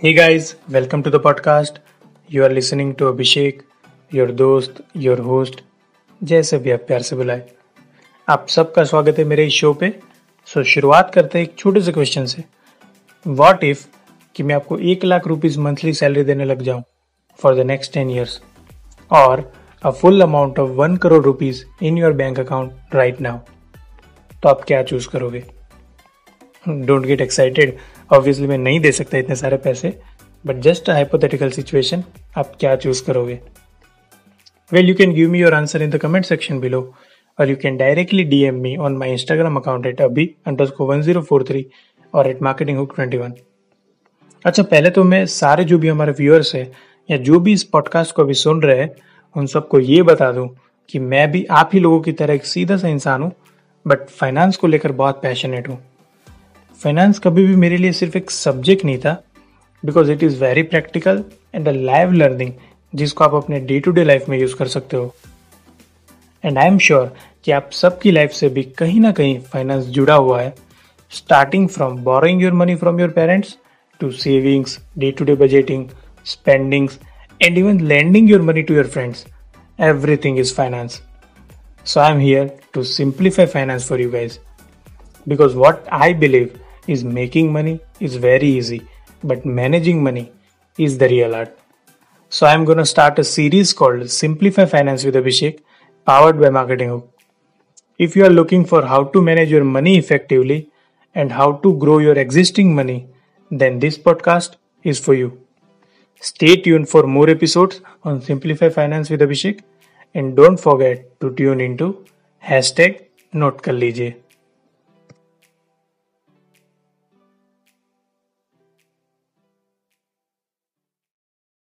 Hey guys, welcome to the podcast. You are listening to Abhishek, your दोस्त your host, जैसे भी आप प्यार से बुलाए। आप सबका स्वागत है मेरे इस शो पे। सो शुरुआत करते हैं एक छोटे से क्वेश्चन से। वॉट इफ़ कि मैं आपको एक लाख रुपीज़ मंथली सैलरी देने लग जाऊँ for the next ten years और a full amount of one crore rupees in your bank account right now तो आप क्या चूज़ करोगे? डोंट गेट एक्साइटेड ऑब्वियसली मैं नहीं दे सकता इतने सारे पैसे बट जस्ट हाइपोथेटिकल सिचुएशन आप क्या चूज़ करोगे? Well you can give me your answer in the comment section below और you can directly DM me on my Instagram account at Abhi under one zero four three और at marketing hook twenty one अच्छा पहले तो मैं सारे जो भी हमारे व्यूअर्स है, या जो भी इस पॉडकास्ट को अभी सुन रहे हैं, उन सबको ये बता दूँ कि मैं भी आप ही लोगों की तरह एक सीधा सा इंसान हूँ बट फाइनेंस को लेकर बहुत पैशनेट हूँ। फाइनेंस कभी भी मेरे लिए सिर्फ़ एक सब्जेक्ट नहीं था because it is very practical and a live learning जिसको आप अपने डे टू डे लाइफ में यूज़ कर सकते हो। एंड आई एम श्योर कि आप सबकी लाइफ से भी कहीं ना कहीं फाइनेंस जुड़ा हुआ है starting from borrowing your money from your parents to savings day to day budgeting spendings and even lending your money to your friends everything is finance so I am here to simplify finance for you guys because what I believe is making money is very easy, but managing money is the real art. So I'm going to start a series called Simplify Finance with Abhishek, powered by Marketing Hook. If you are looking for how to manage your money effectively and how to grow your existing money, then this podcast is for you. Stay tuned for more episodes on Simplify Finance with Abhishek and don't forget to tune into hashtag lijiye.